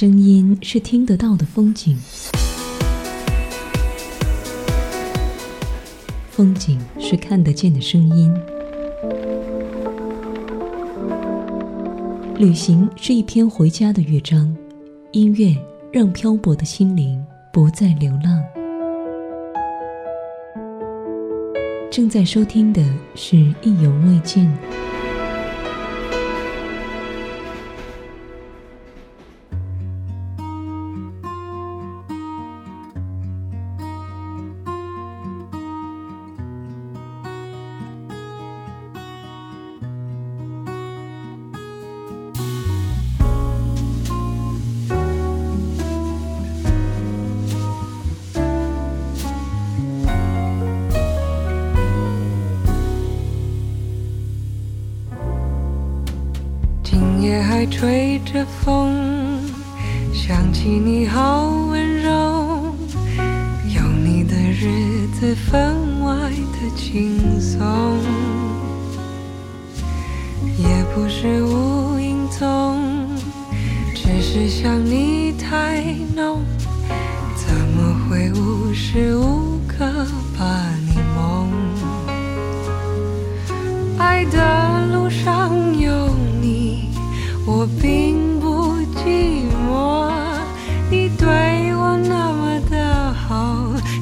声音是听得到的风景，风景是看得见的声音。旅行是一篇回家的乐章，音乐让漂泊的心灵不再流浪。正在收听的是《意犹未尽》。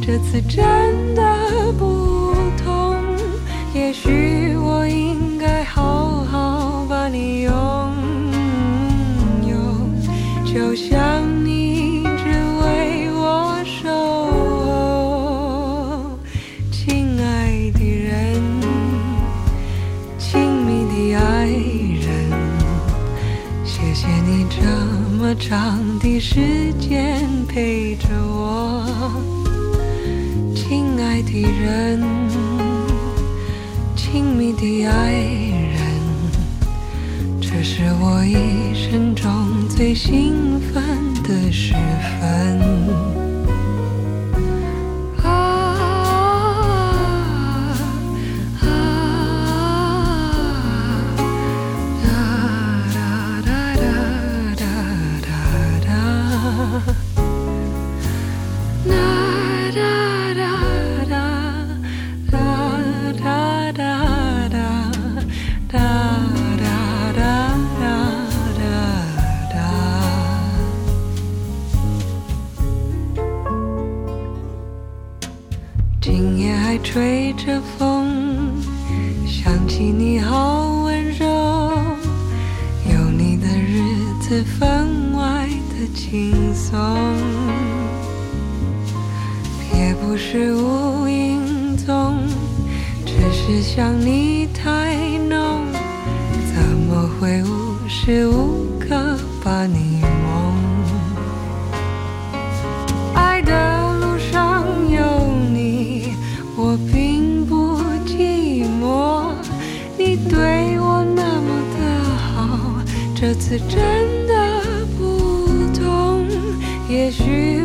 这次真的不同。也许我应该好好把你拥有，就像你只为我守候，亲爱的人，亲密的爱人。谢谢你这么长的时间陪着的人，亲密的爱人，这是我一生中最兴奋的时分。会无时无刻把你梦爱的路上有你我并不寂寞。你对我那么的好这次真的不同也许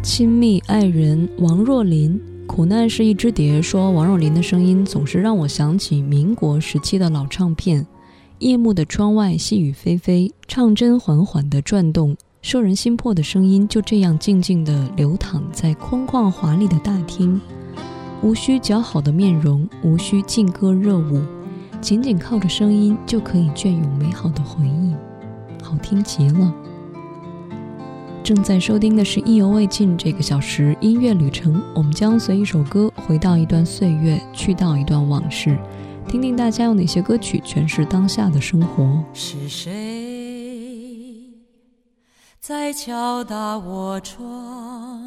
亲密爱人王若琳，苦难是一只蝶。说王若琳的声音总是让我想起民国时期的老唱片，夜幕的窗外，细雨霏霏，唱针缓缓地转动，摄人心魄的声音就这样静静地流淌在空旷华丽的大厅。无需姣好的面容，无需劲歌热舞，仅仅靠着声音就可以隽永美好的回忆，好听极了。正在收听的是《意犹未尽》这个小时音乐旅程，我们将随一首歌回到一段岁月，去到一段往事，听听大家用哪些歌曲诠释当下的生活。是谁在敲打我窗？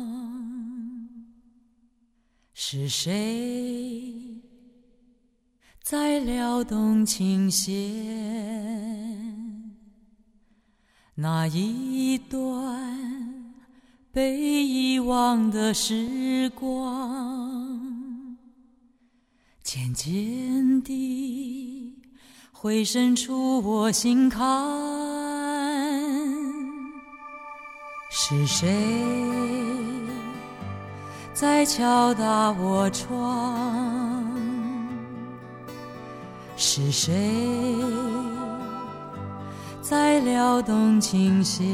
是谁在撩动琴弦？那一段被遗忘的时光，渐渐地回渗出我心坎。是谁在敲打我窗？是谁？在撩动琴弦，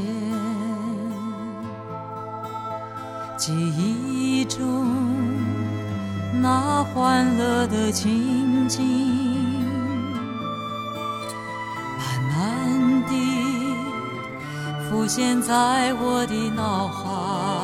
记忆中那欢乐的情景，慢慢地浮现在我的脑海。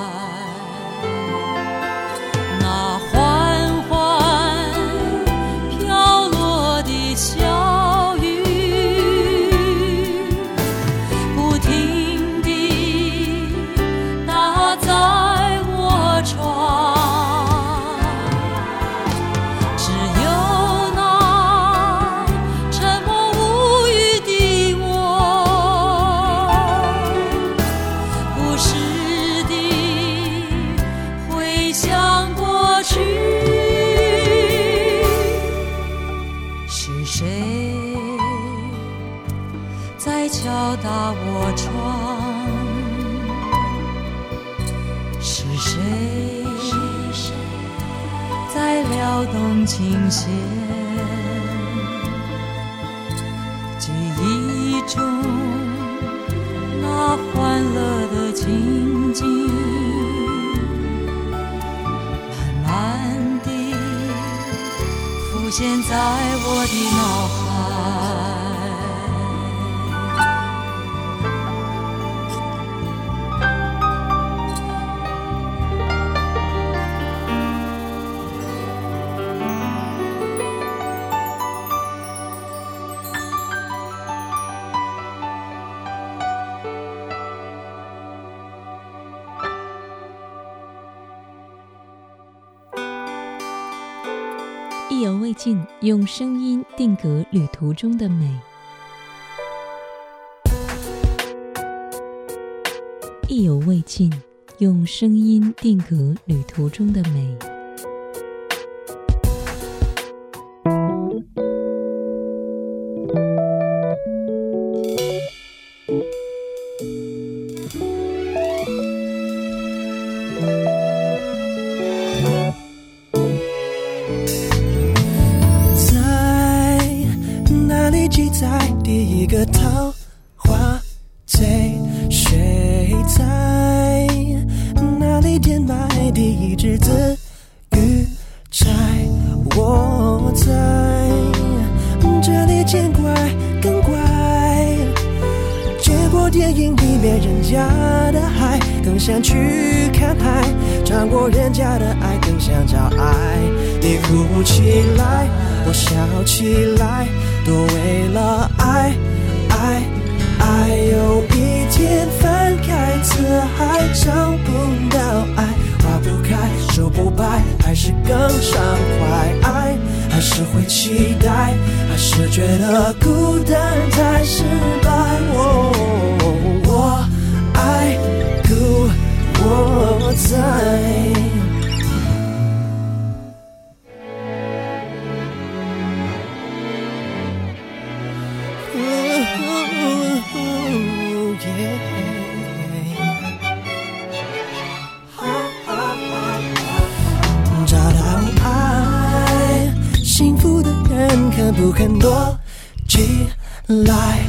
意犹未尽，用声音定格旅途中的美。意犹未尽，用声音定格旅途中的美。很，多几来，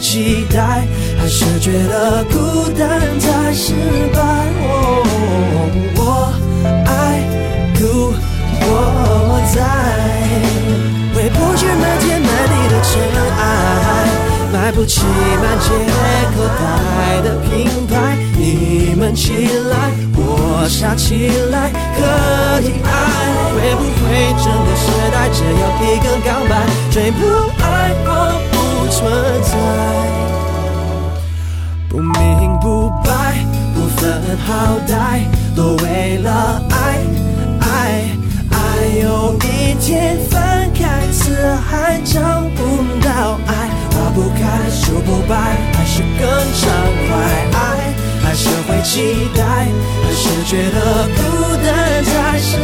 期待，还是觉得孤单才失败。哦，我爱，故我在，回不去漫天满地的尘埃。买不起满街口袋的品牌，你们起来，我傻起来，可以爱。会不会整个时代只有一个告白，最不爱我存在，不明不白，不分好歹，都为了爱爱爱。有一天翻开词海，找不到爱。花不开，树不白，还是更畅快。爱，还是会期待，还是觉得孤单才失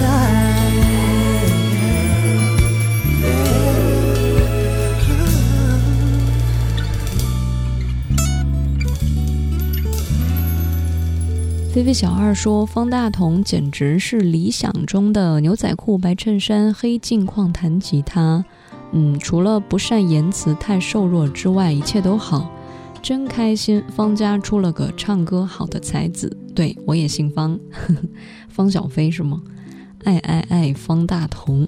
在。菲菲小二说：“方大同简直是理想中的牛仔裤、白衬衫、黑镜框弹吉他。嗯，除了不善言辞、太瘦弱之外，一切都好，真开心。方家出了个唱歌好的才子，对我也姓方，方小飞是吗？爱爱爱，方大同。”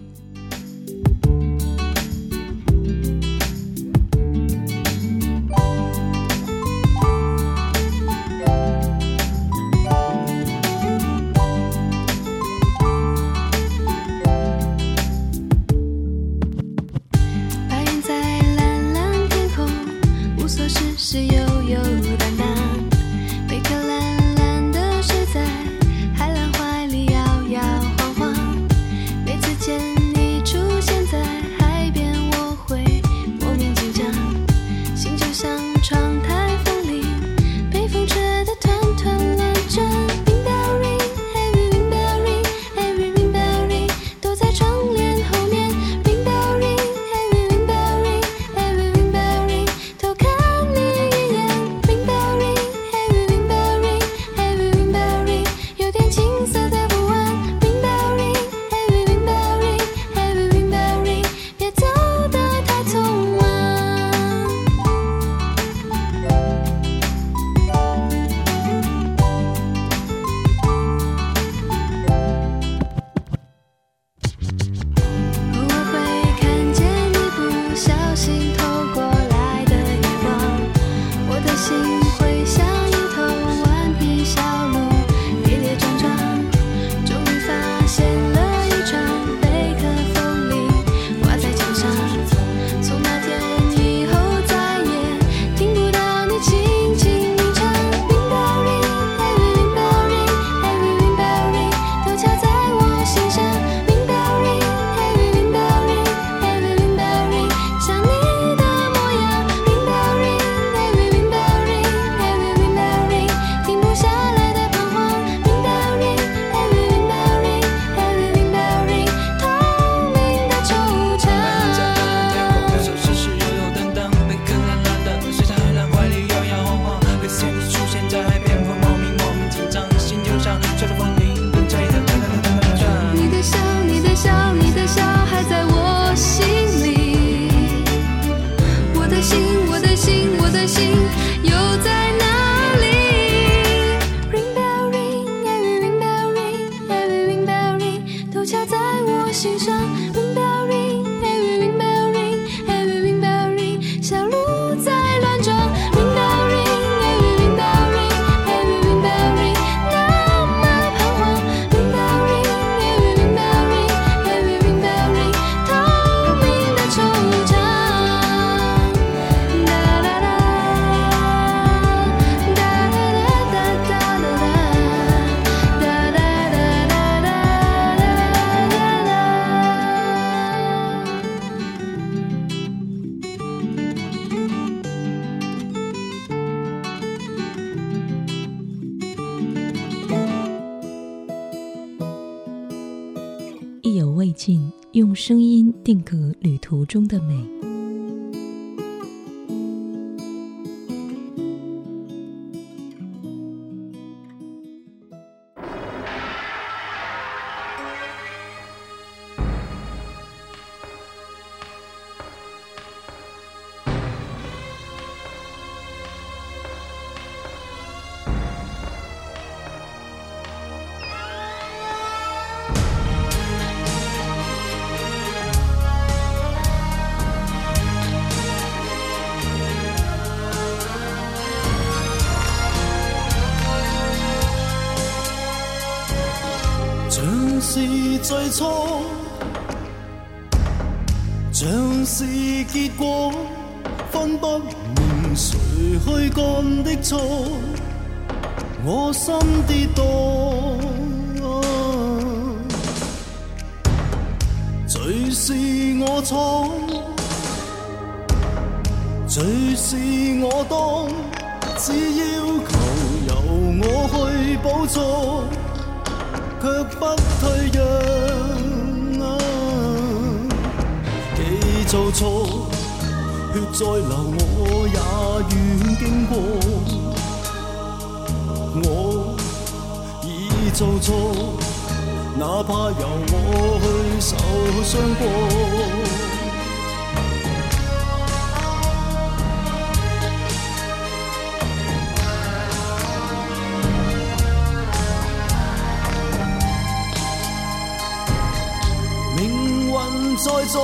定格旅途中的美。像是结果，分不明谁去干的错，我心跌堕，罪是我错，罪是我当，只要求由我去补错。却不退让。做错，血再流我也愿经过。我已做错，哪怕由我去受伤过。命运在左，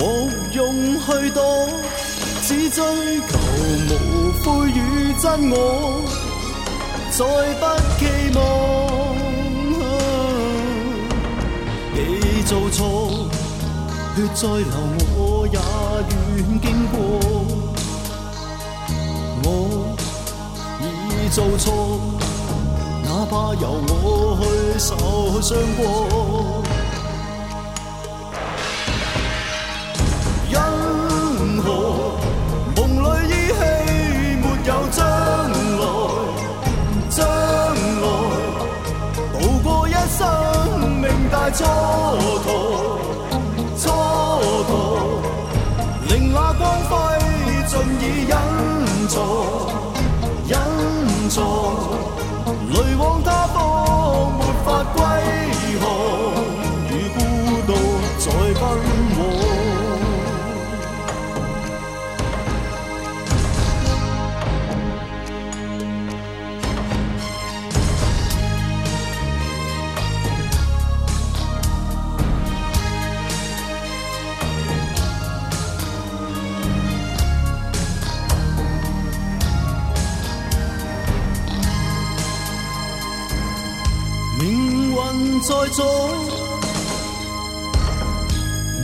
无用去躲，只追求无悔与真我，再不期望。你做错，血再流我也愿经过。我已做错。哪怕由我去受伤过，蹉跎，蹉跎令那光辉尽已隐藏，在左，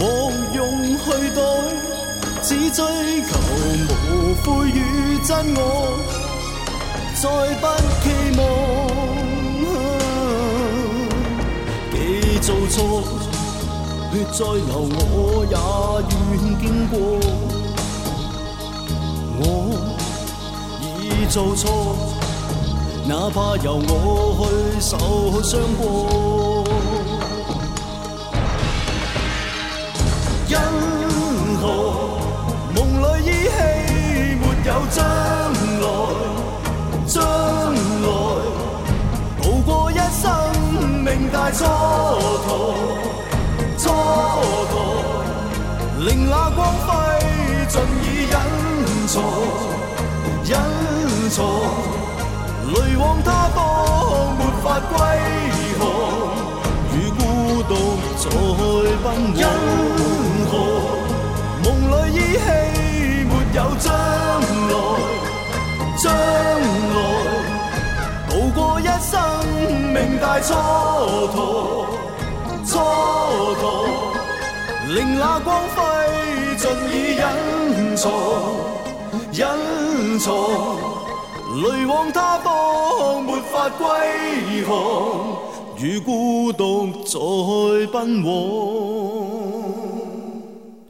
莫用去躲，只追求无悔与真我，再不期望。既做错，血再流我也愿经过。我已做错。哪怕由我去受伤过，有将来？将来渡过一生命大蹉跎，蹉跎令那光辉尽已隐藏，隐藏。泪往他方，没法归航，与孤独在奔往。因何梦里依稀没有将？将来渡过一生命大蹉跎，蹉跎令那光辉尽已隐藏，隐藏。泪往他方，没法归航，如孤独再奔往。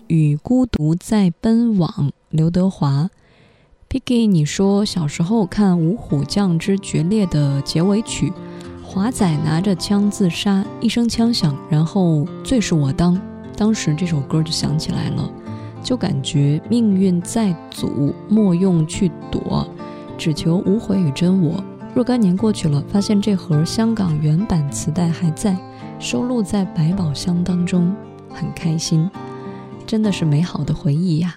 与孤独在奔往，刘德华。Piggy，你说小时候看《五虎将之决裂》的结尾曲，华仔拿着枪自杀，一声枪响，然后罪是我当。当时这首歌就想起来了，就感觉命运在阻，莫用去躲，只求无悔与真我。若干年过去了，发现这盒香港原版磁带还在，收录在百宝箱当中，很开心，真的是美好的回忆呀。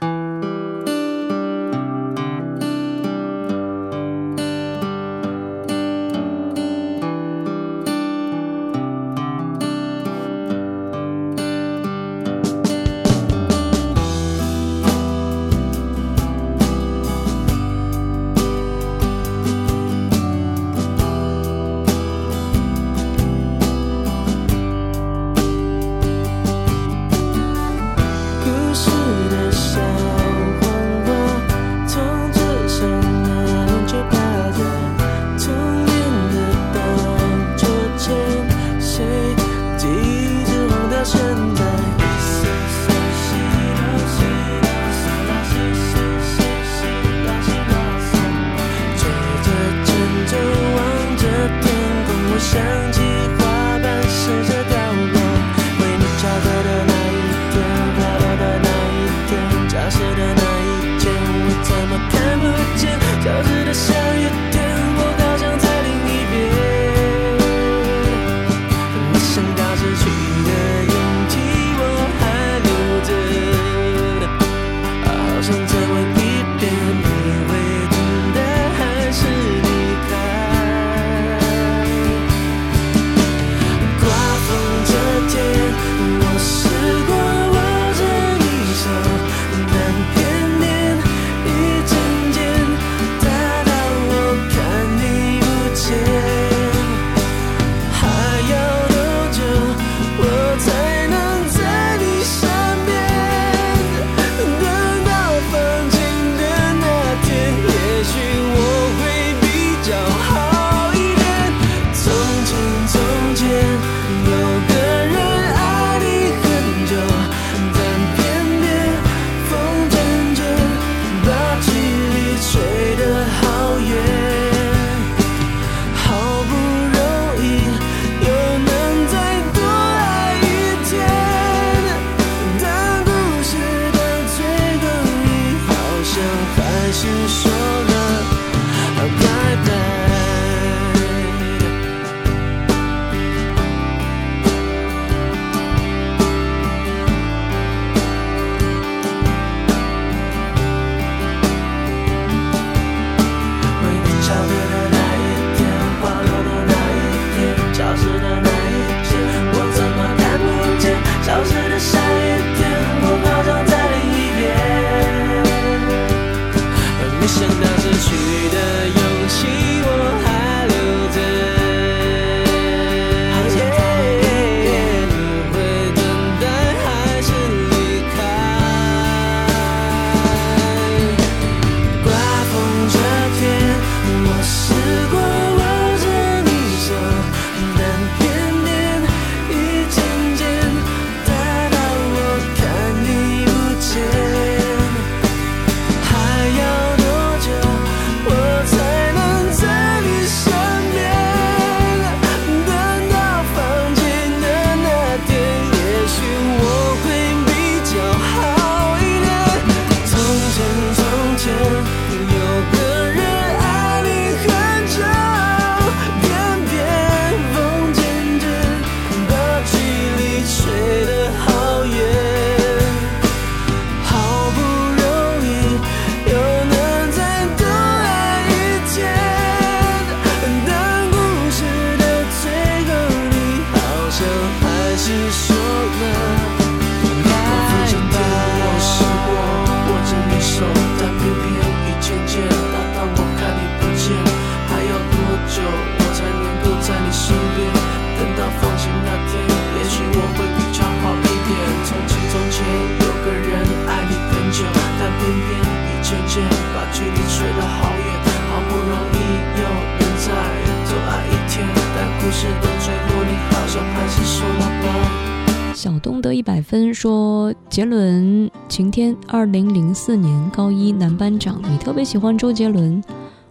杰伦晴天，二零零四年高一男班长，你特别喜欢周杰伦。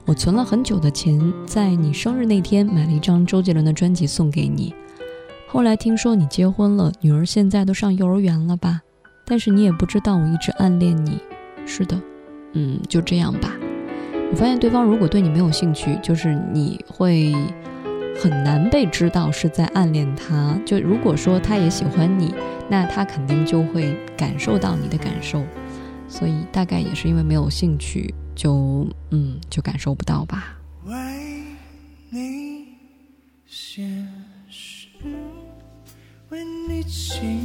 我存了很久的钱，在你生日那天买了一张周杰伦的专辑送给你。后来听说你结婚了，女儿现在都上幼儿园了吧？但是你也不知道我一直暗恋你。是的，嗯，就这样吧。我发现对方如果对你没有兴趣，就是你会很难被知道是在暗恋他。就如果说他也喜欢你，那他肯定就会感受到你的感受。所以大概也是因为没有兴趣，就嗯，就感受不到吧。为你写诗，为你静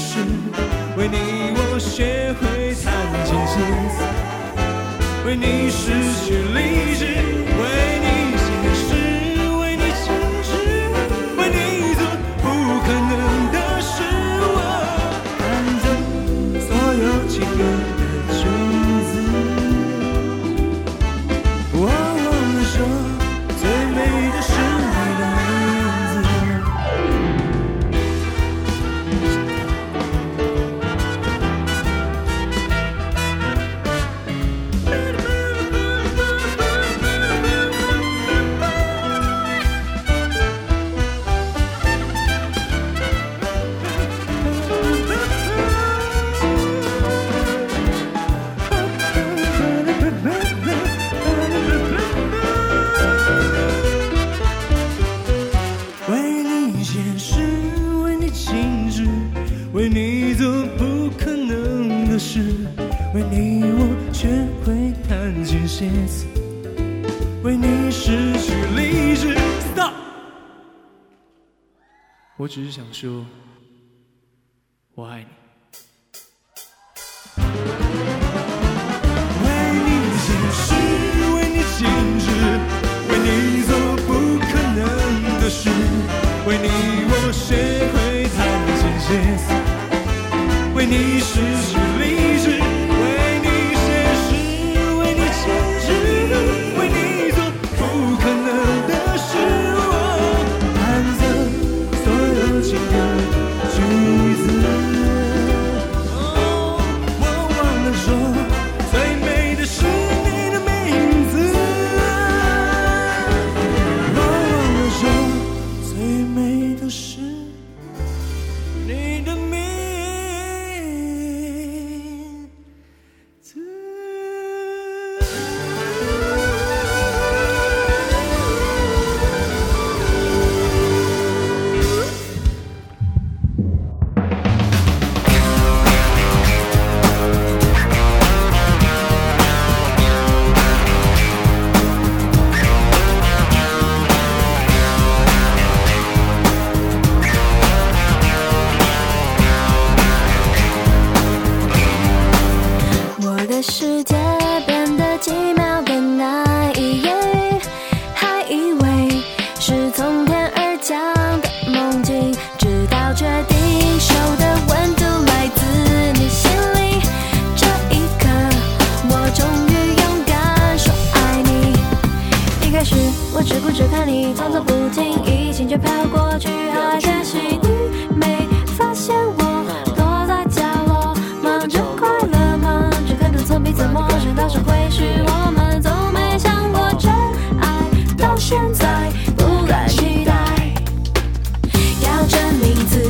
事，为你我学会弹琴写词，为你失去只是想说，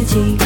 自己。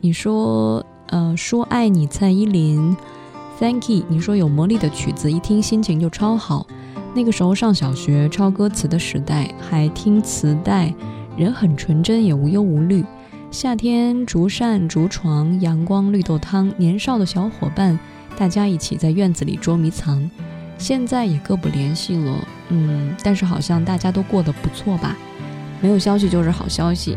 你说，呃，说爱你。蔡依林，thank you。你说有魔力的曲子，一听心情就超好。那个时候上小学，抄歌词的时代，还听磁带，人很纯真，也无忧无虑。夏天，竹扇、竹床、阳光、绿豆汤，年少的小伙伴大家一起在院子里捉迷藏，现在也各不联系了。嗯，但是好像大家都过得不错吧？没有消息就是好消息。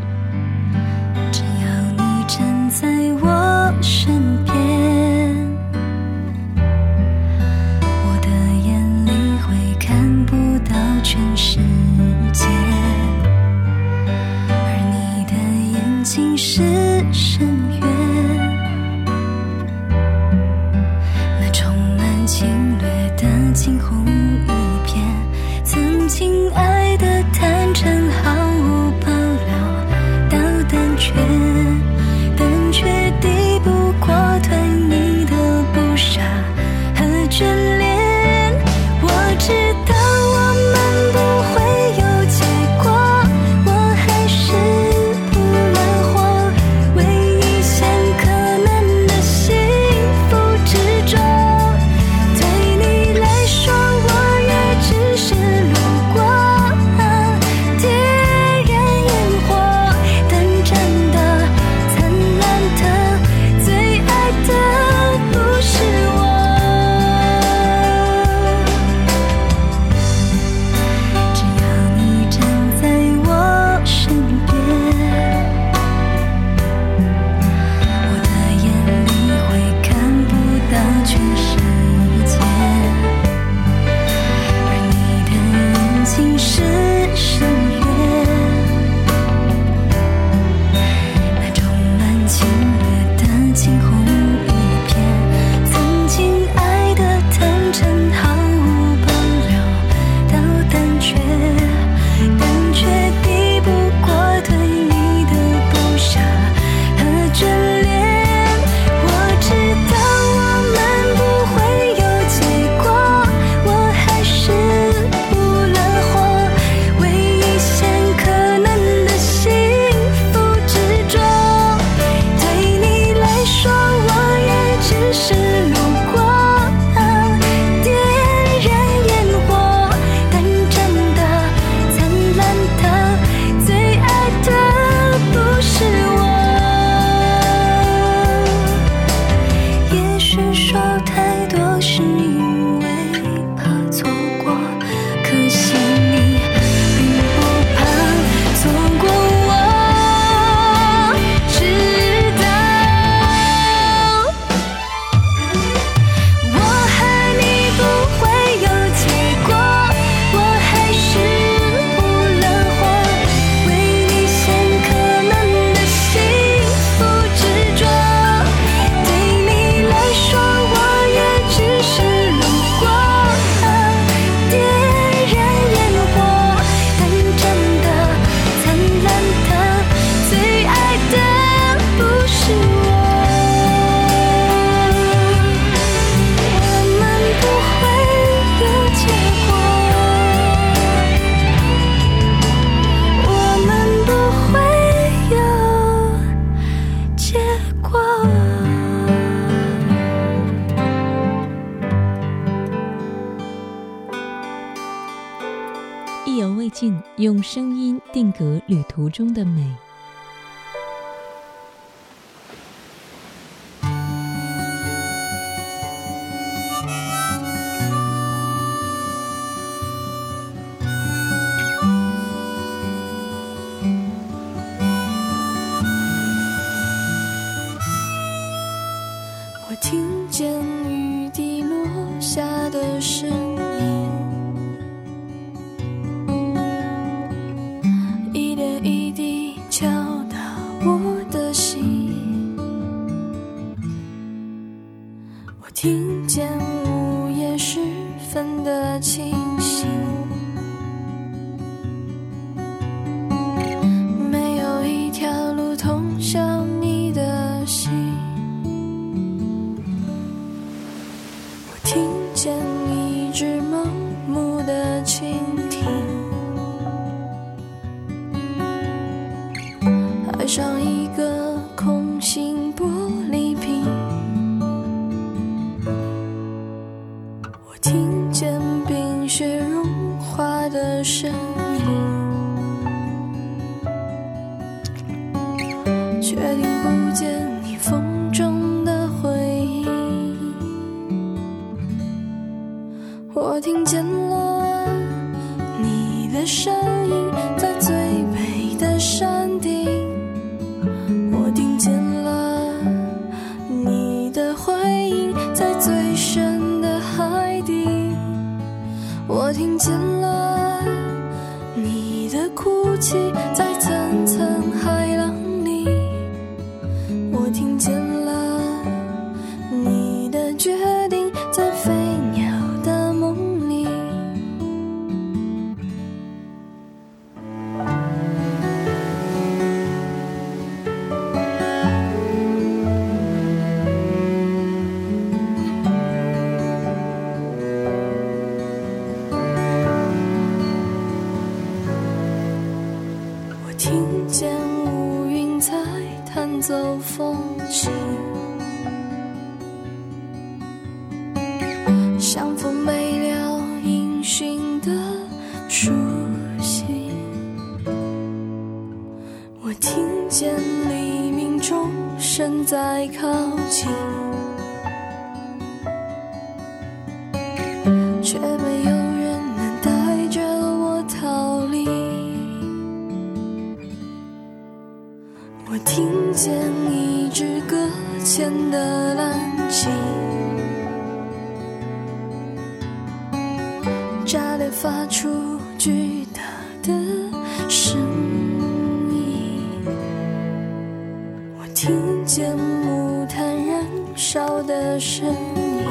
用声音定格旅途中的美。我听见了你的声音，在最美的山顶；我听见了你的回音，在最深的海底；我听见了你的哭泣，在。听见木炭燃烧的声音，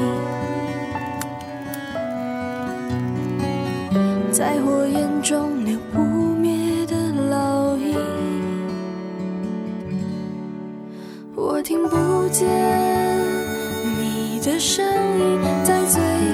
在火焰中留不灭的烙印。我听不见你的声音，在最。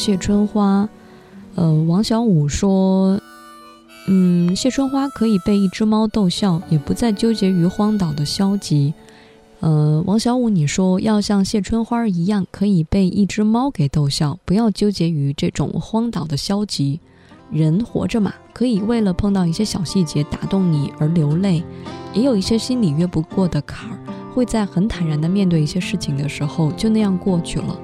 谢春花，呃，王小五说，嗯，谢春花可以被一只猫逗笑，也不再纠结于荒岛的消极。呃，王小五，你说要像谢春花一样，可以被一只猫给逗笑，不要纠结于这种荒岛的消极。人活着嘛，可以为了碰到一些小细节打动你而流泪，也有一些心里越不过的坎儿，会在很坦然的面对一些事情的时候，就那样过去了。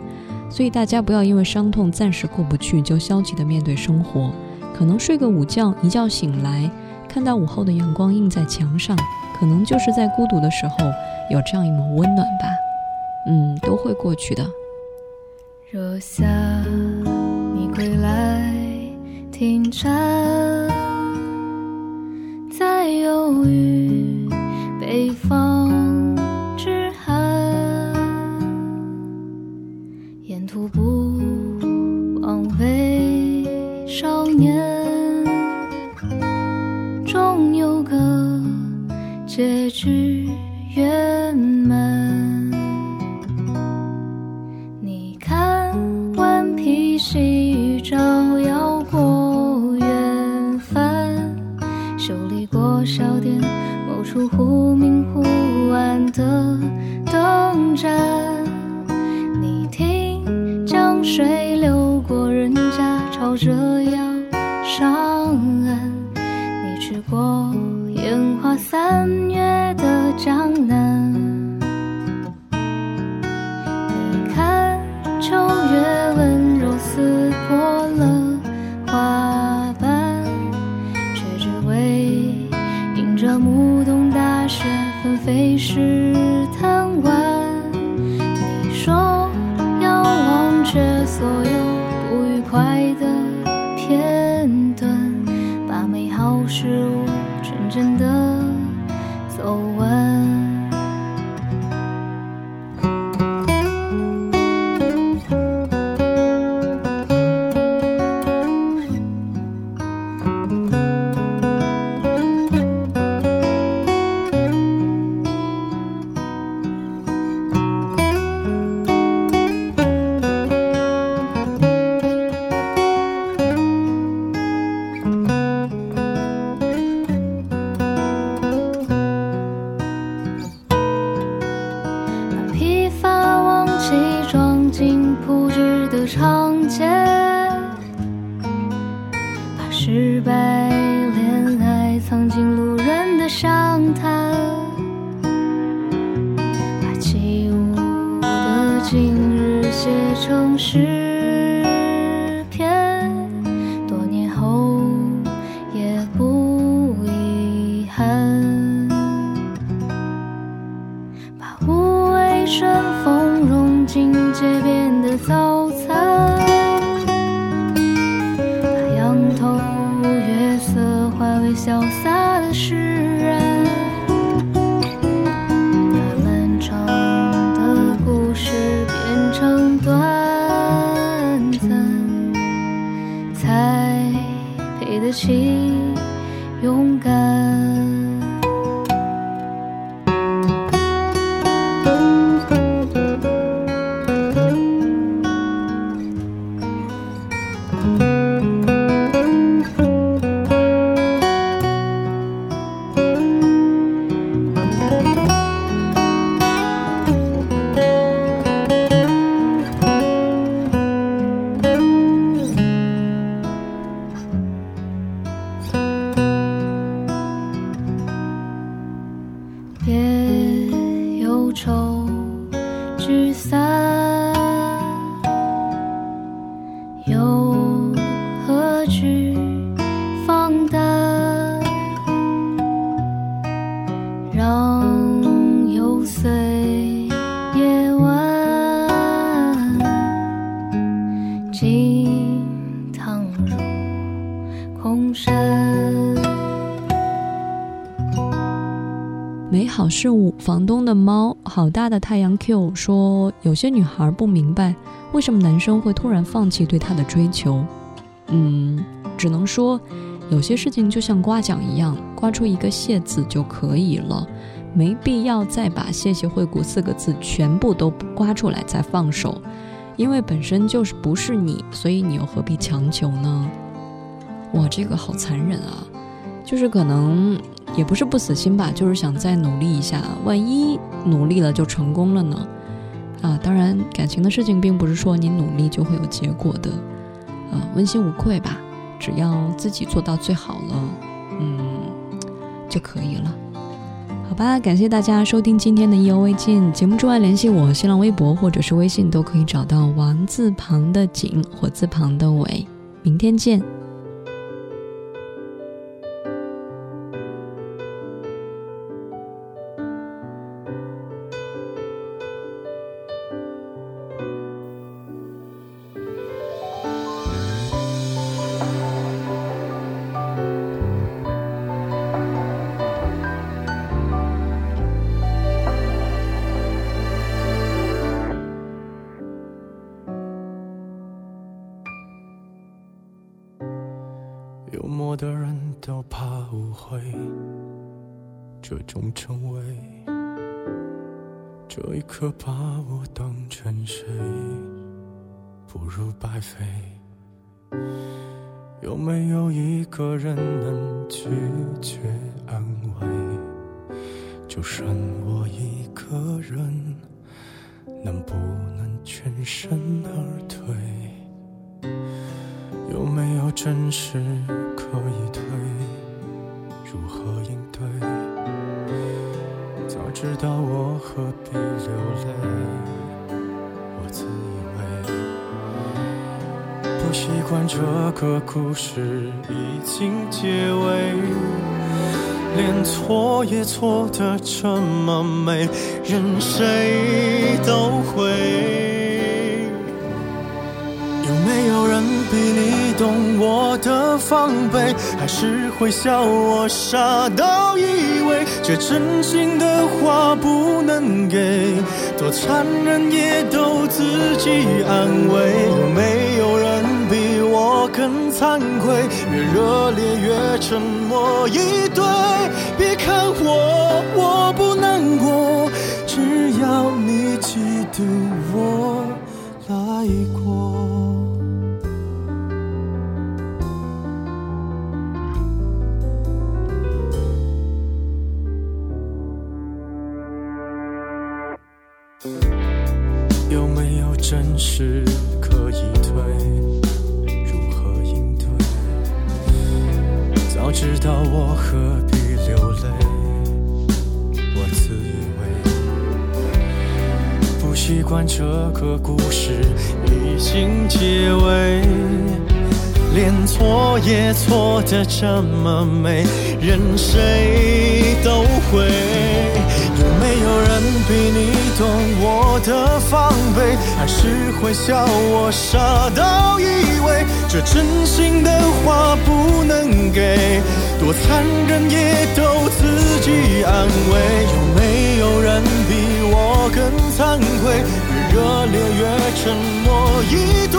所以大家不要因为伤痛暂时过不去，就消极的面对生活。可能睡个午觉，一觉醒来，看到午后的阳光映在墙上，可能就是在孤独的时候有这样一抹温暖吧。嗯，都会过去的。若夏你归来，听蝉在忧郁北方少年，终有个结局圆满。你看，顽皮细雨照耀过远帆，修理过小店某处忽明忽暗的灯盏。你听，江水朝着要上岸。你去过烟花三月的江南。最潇洒的诗人，房东的猫，好大的太阳 Q 说，有些女孩不明白为什么男生会突然放弃对她的追求。嗯，只能说有些事情就像刮奖一样，刮出一个谢字就可以了，没必要再把谢谢惠顾四个字全部都刮出来再放手，因为本身就是不是你，所以你又何必强求呢？哇，这个好残忍啊！就是可能也不是不死心吧，就是想再努力一下，万一努力了就成功了呢？啊，当然，感情的事情并不是说你努力就会有结果的，呃，问心无愧吧，只要自己做到最好了，嗯，就可以了。好吧，感谢大家收听今天的意犹未尽节目。之外，联系我新浪微博或者是微信都可以找到王字旁的景或字旁的伟。明天见。这种称谓，这一刻把我当成谁，不如白费。有没有一个人能拒绝安慰？就剩我一个人，能不能全身而退？有没有真实可以退？如何应对？知道我何必流泪？我自以为不习惯这个故事已经结尾，连错也错得这么美，任谁都会。有没有人比你懂我的防备？还是会笑我傻到以为这真心的话不能给？多残忍也都自己安慰。有没有人比我更惭愧？越热烈越沉默以对。别看我，我不难过，只要你记得我来过。这么美，任谁都会。有没有人比你懂我的防备？还是会笑我傻到以为这真心的话不能给？多残忍也都自己安慰。有没有人比我更惭愧？越热烈越沉默以对。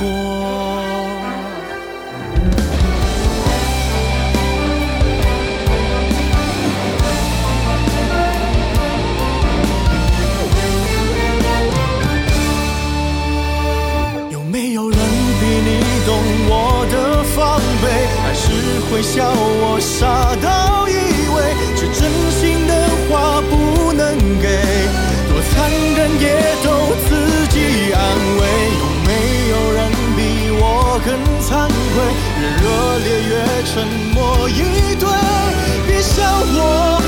过。有没有人比你懂我的防备？还是会笑我傻到以为这真心的话不能给？多残忍也都越热烈越沉默以对别笑我。